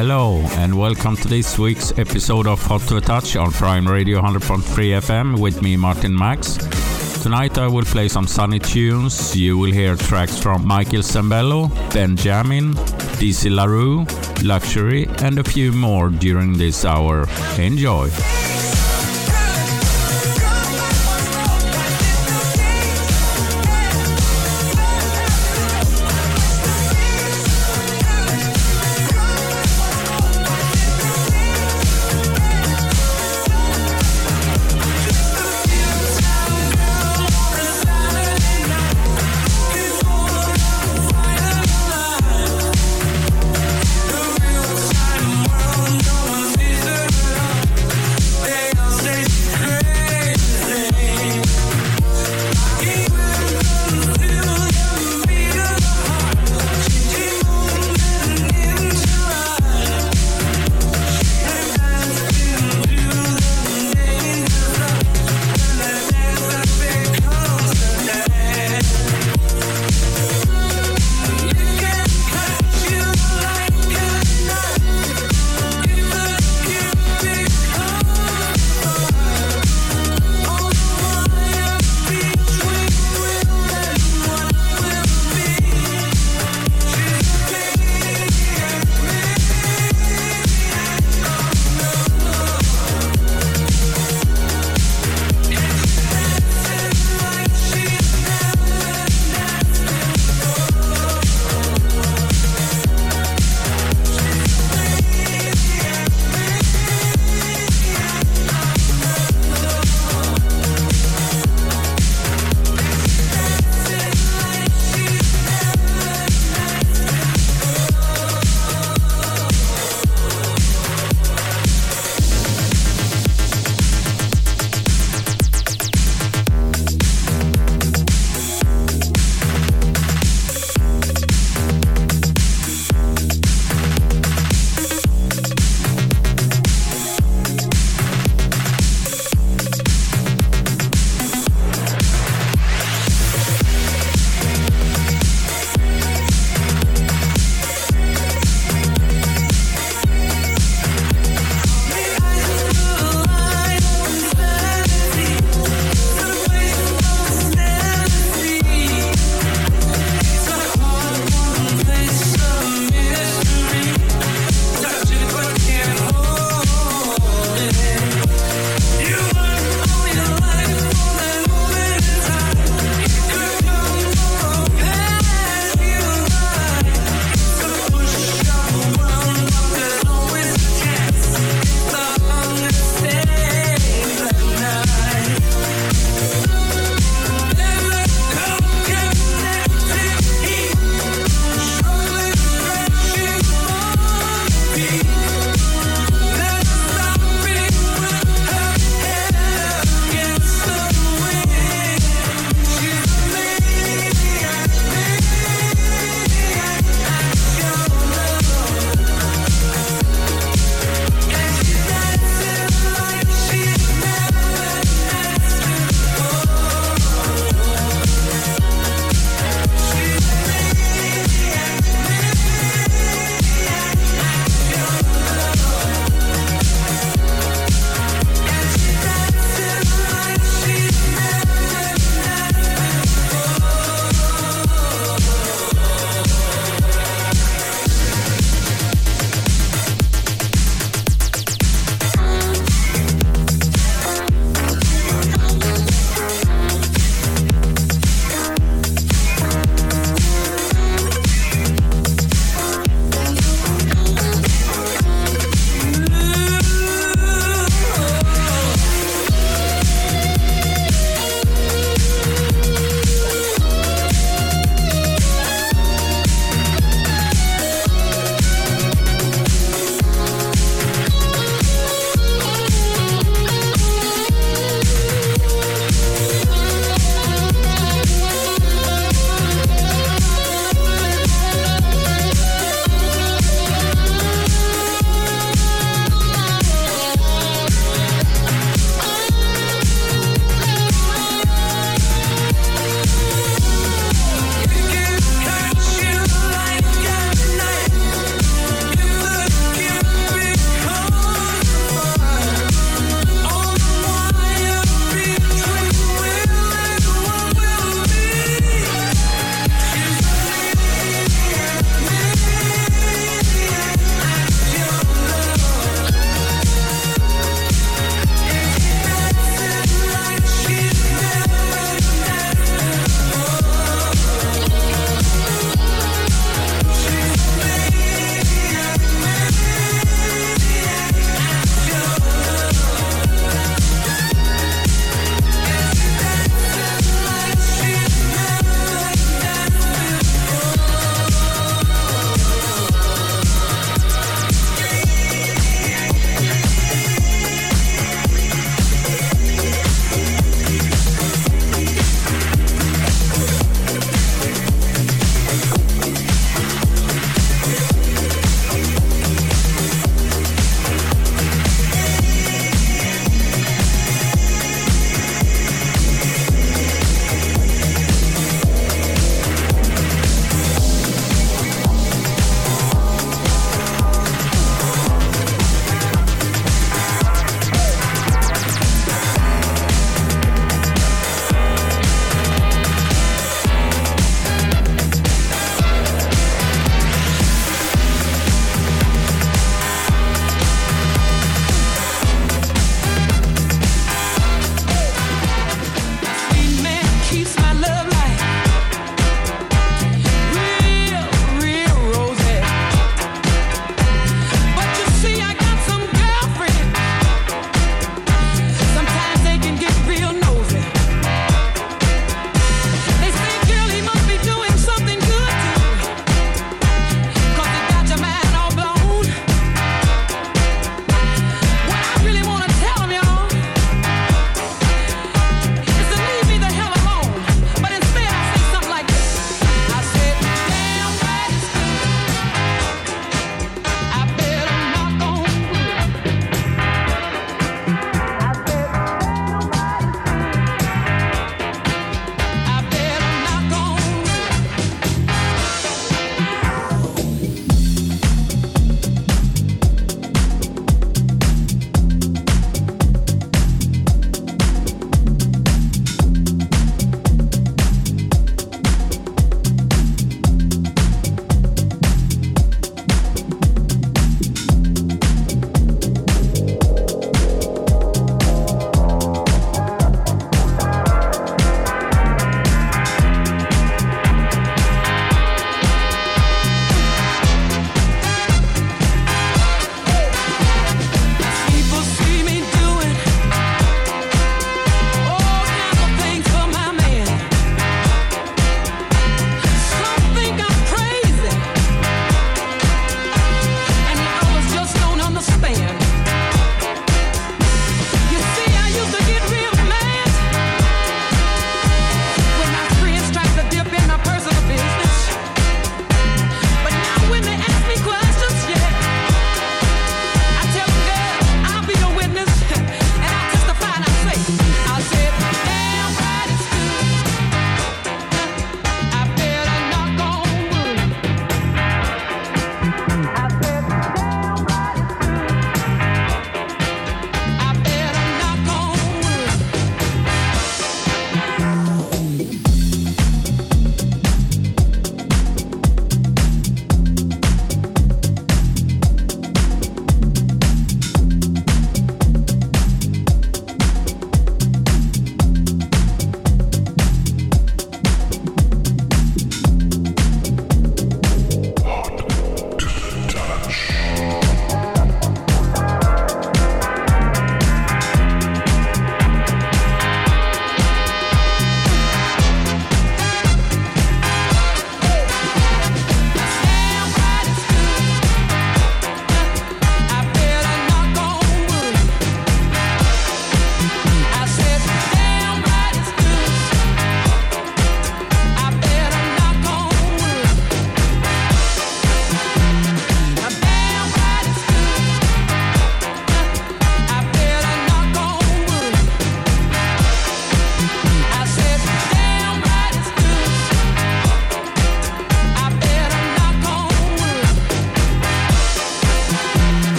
Hello, and welcome to this week's episode of Hot to a Touch on Prime Radio 100.3 FM with me, Martin Max. Tonight I will play some sunny tunes. You will hear tracks from Michael Sembello, Benjamin, DC LaRue, Luxury, and a few more during this hour. Enjoy!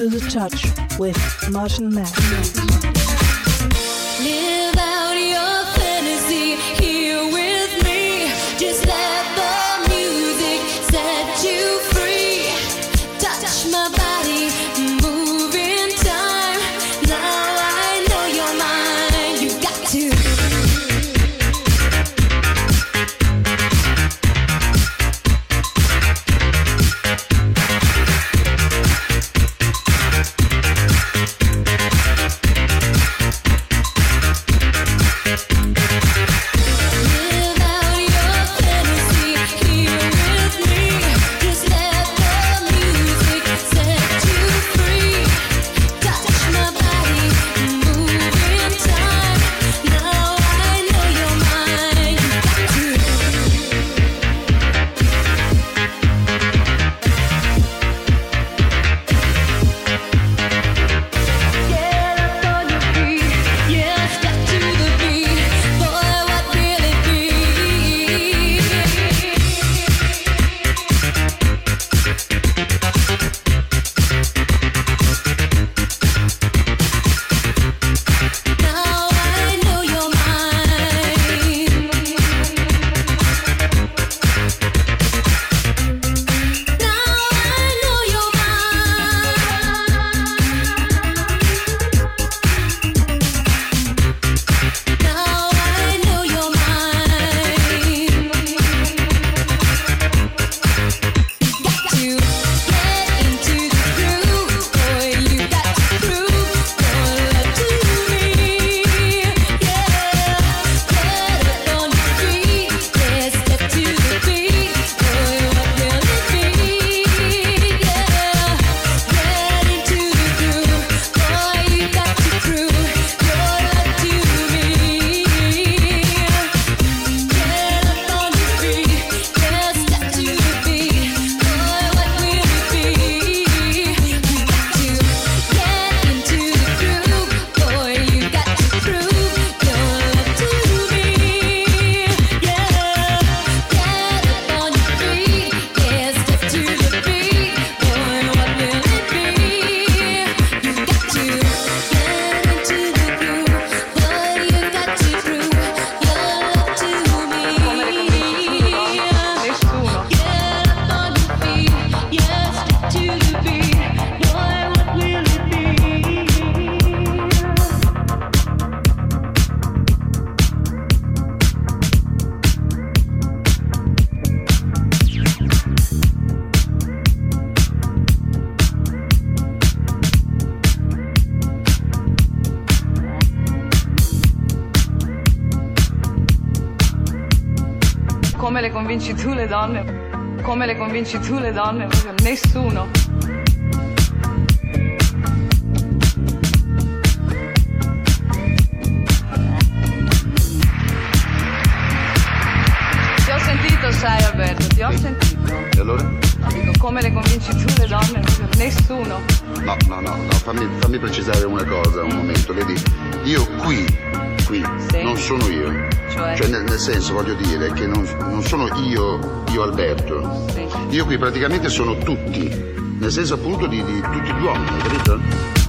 to the Touch with Martin Mack. le donne? Come le convinci tu le donne? Nessuno. Ti ho sentito, sai Alberto, ti ho sentito. E allora? Dico, come le convinci tu le donne? Nessuno. No, no, no, no fammi Cioè nel, nel senso voglio dire che non, non sono io, io Alberto. Io qui praticamente sono tutti, nel senso appunto di, di tutti gli uomini, capito?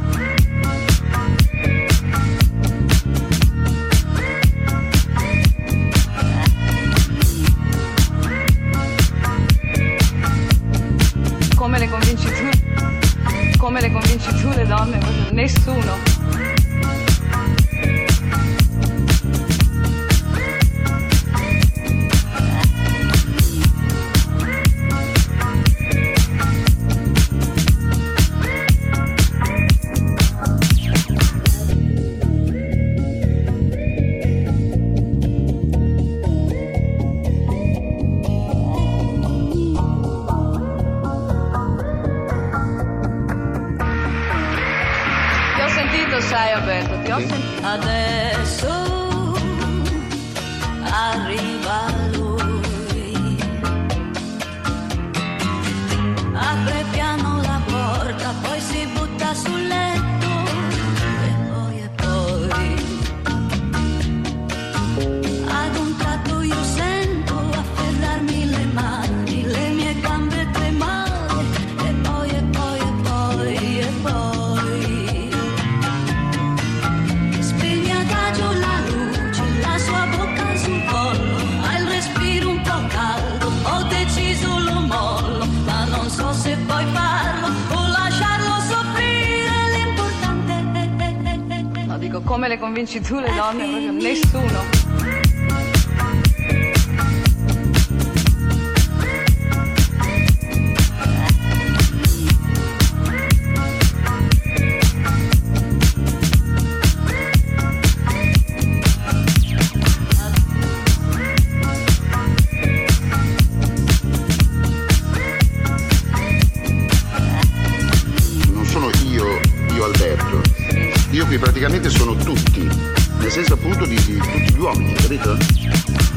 取出来然后那个什么 praticamente sono tutti, nel senso appunto di, di tutti gli uomini, capito?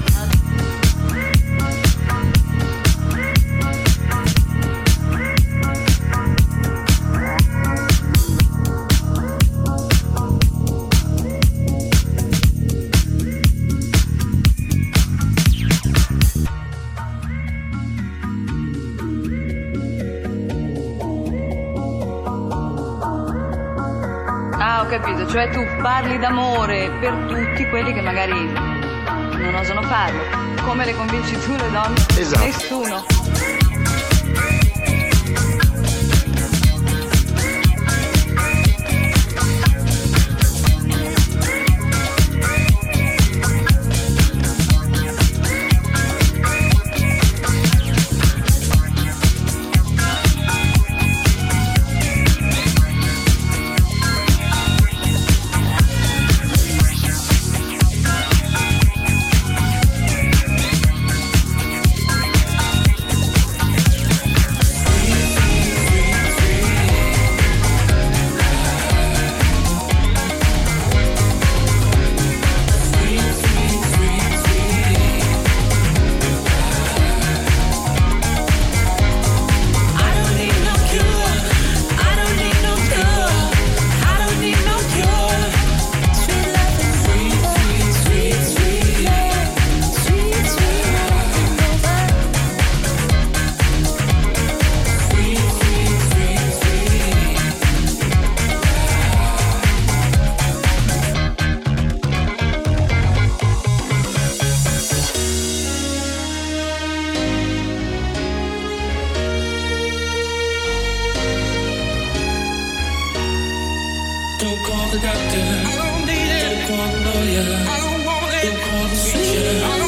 Cioè tu parli d'amore per tutti quelli che magari non osano farlo. Come le convinci tu le donne? Esatto. Nessuno. you. I don't wanna you. Don't call the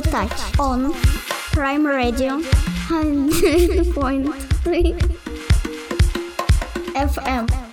the touch on Prime Radio. 100.3 FM.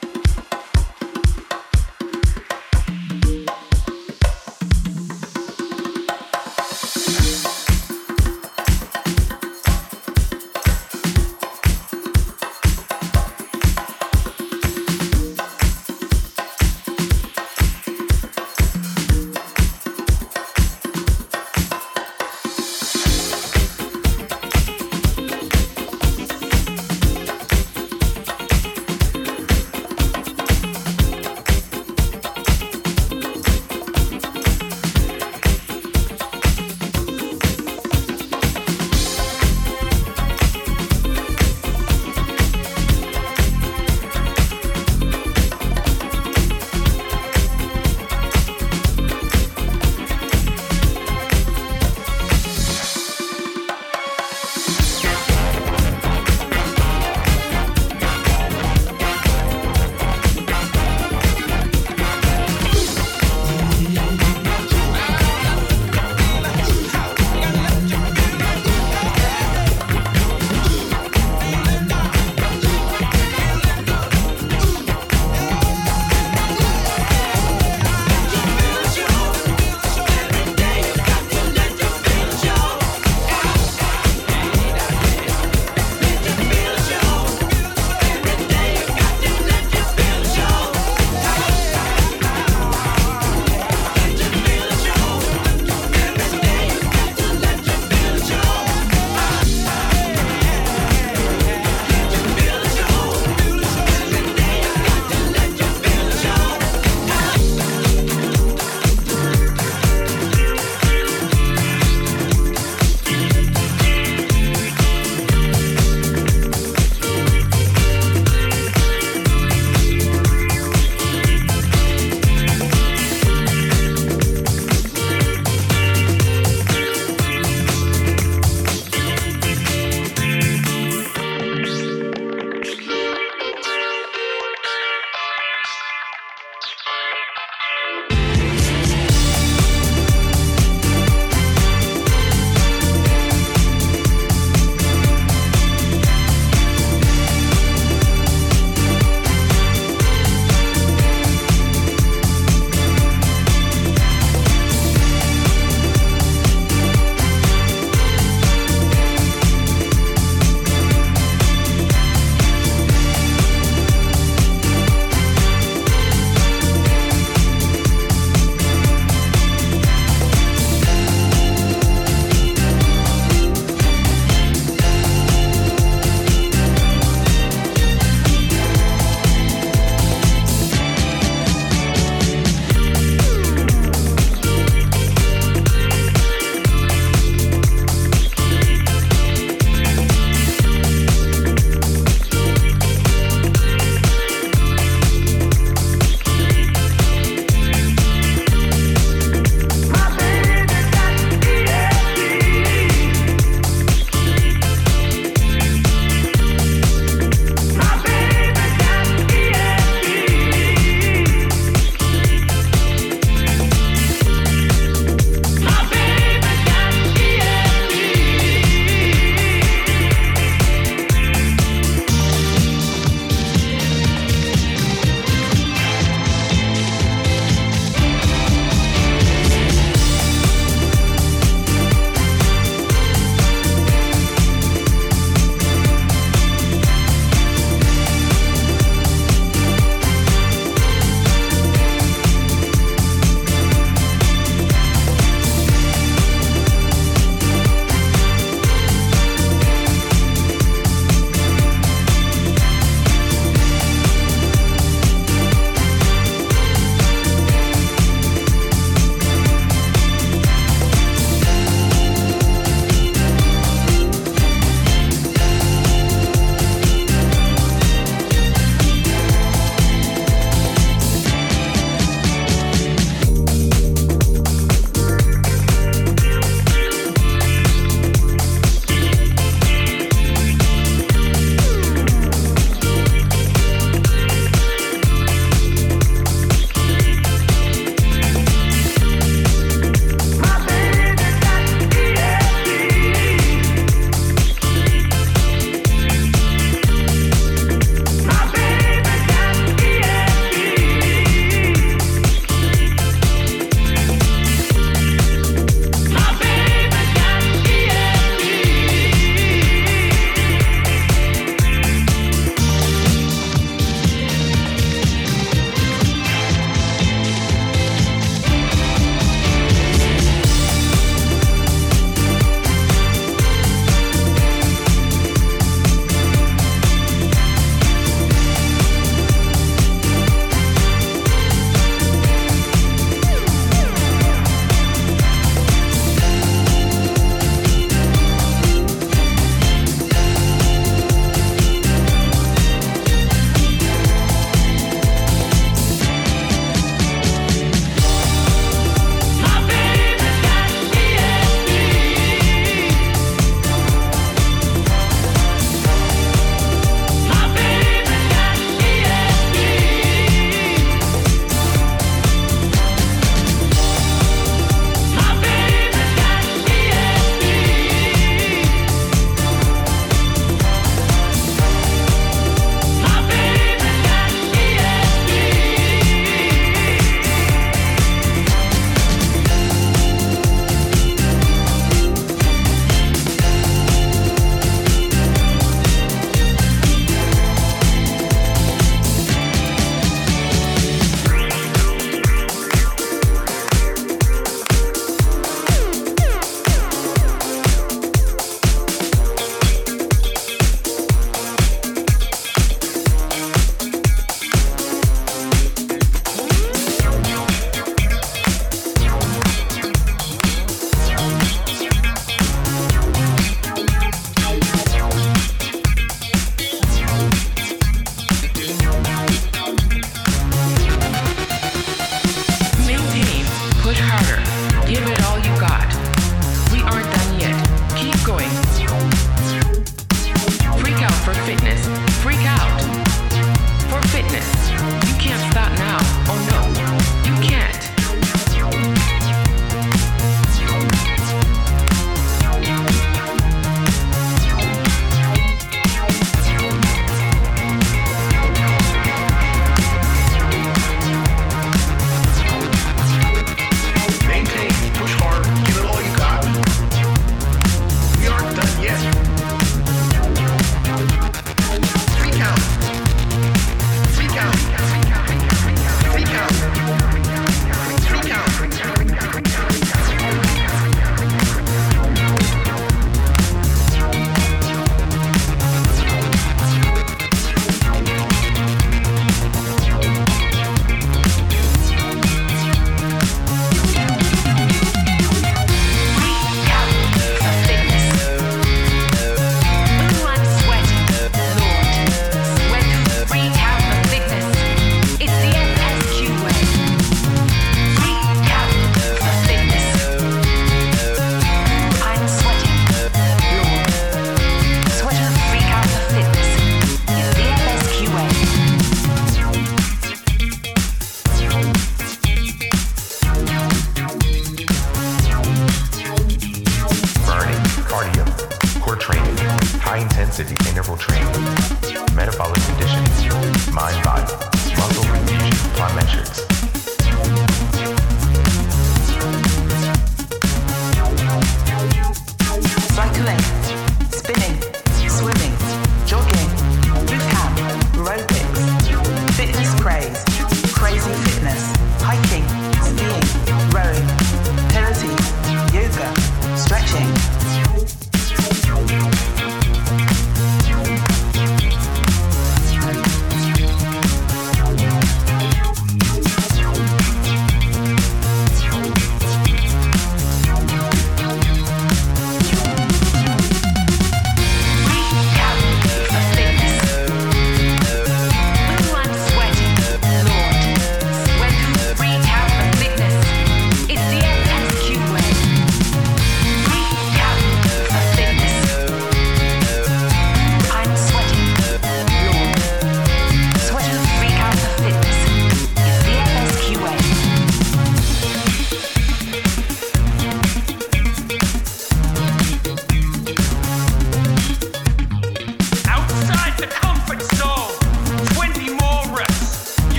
give it all you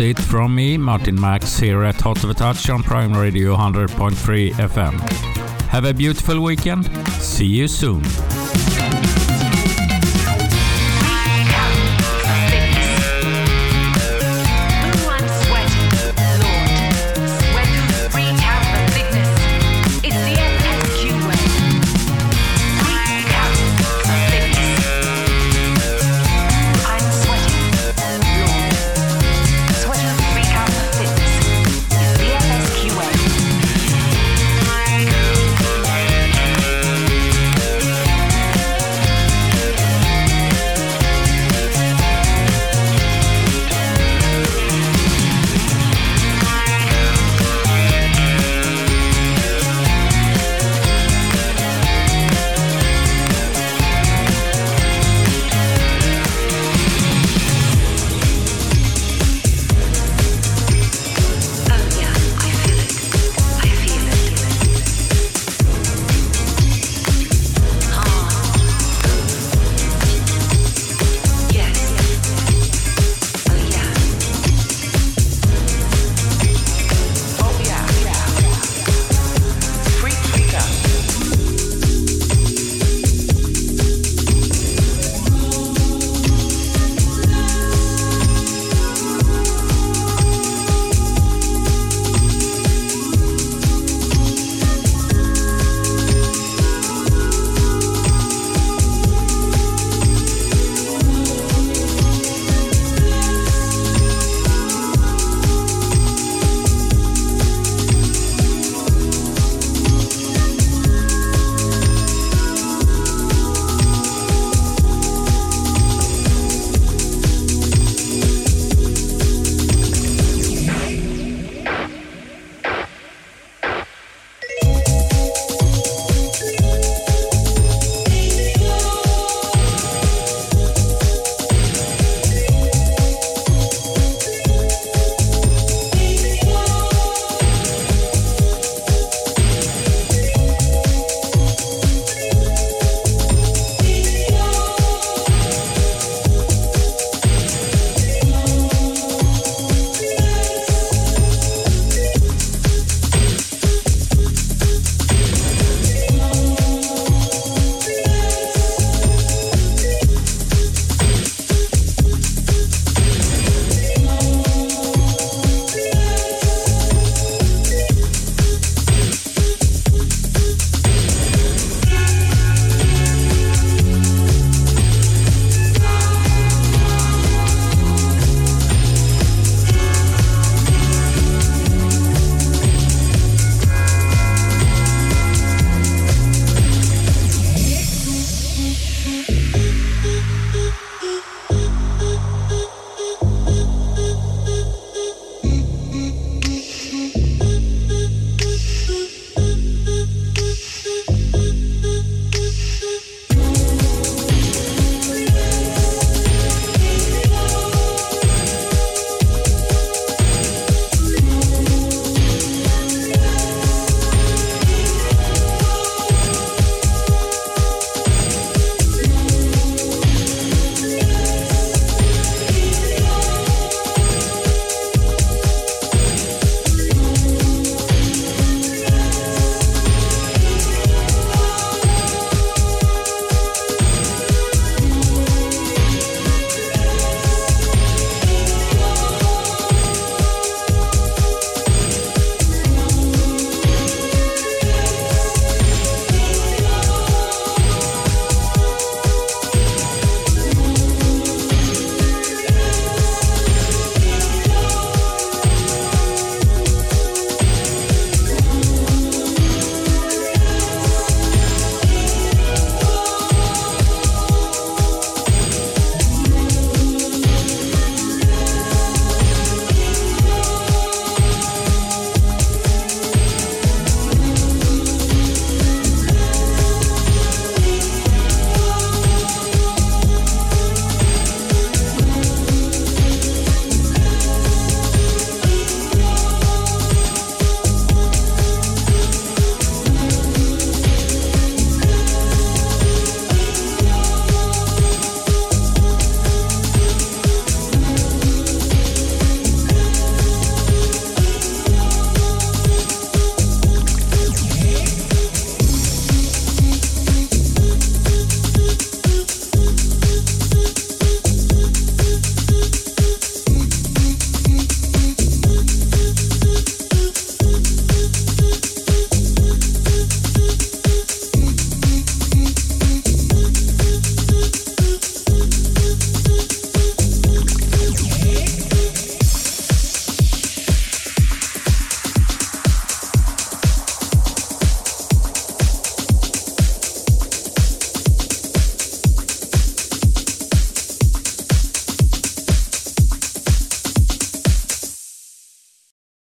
it from me, Martin Max, here at Hot of a Touch on Prime Radio 100.3 FM. Have a beautiful weekend. See you soon.